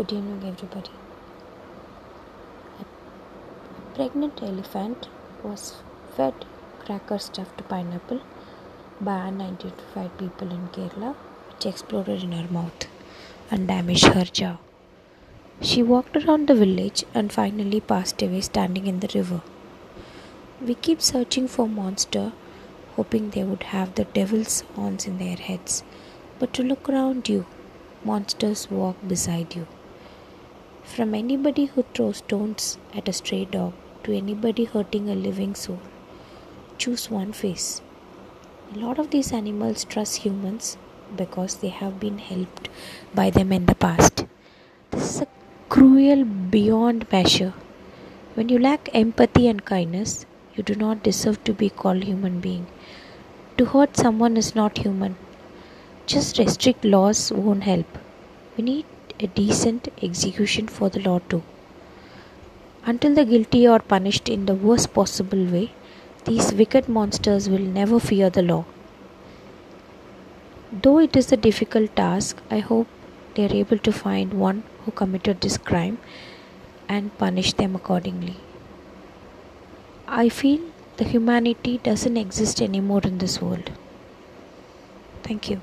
Good evening, everybody. A pregnant elephant was fed cracker stuffed pineapple by unidentified people in Kerala, which exploded in her mouth and damaged her jaw. She walked around the village and finally passed away standing in the river. We keep searching for monster, hoping they would have the devil's horns in their heads. But to look around you, monsters walk beside you. From anybody who throws stones at a stray dog to anybody hurting a living soul, choose one face. A lot of these animals trust humans because they have been helped by them in the past. This is a cruel beyond measure. When you lack empathy and kindness, you do not deserve to be called human being. To hurt someone is not human. Just restrict laws won't help. We need a decent execution for the law too. Until the guilty are punished in the worst possible way, these wicked monsters will never fear the law. Though it is a difficult task, I hope they are able to find one who committed this crime and punish them accordingly. I feel the humanity doesn't exist anymore in this world. Thank you.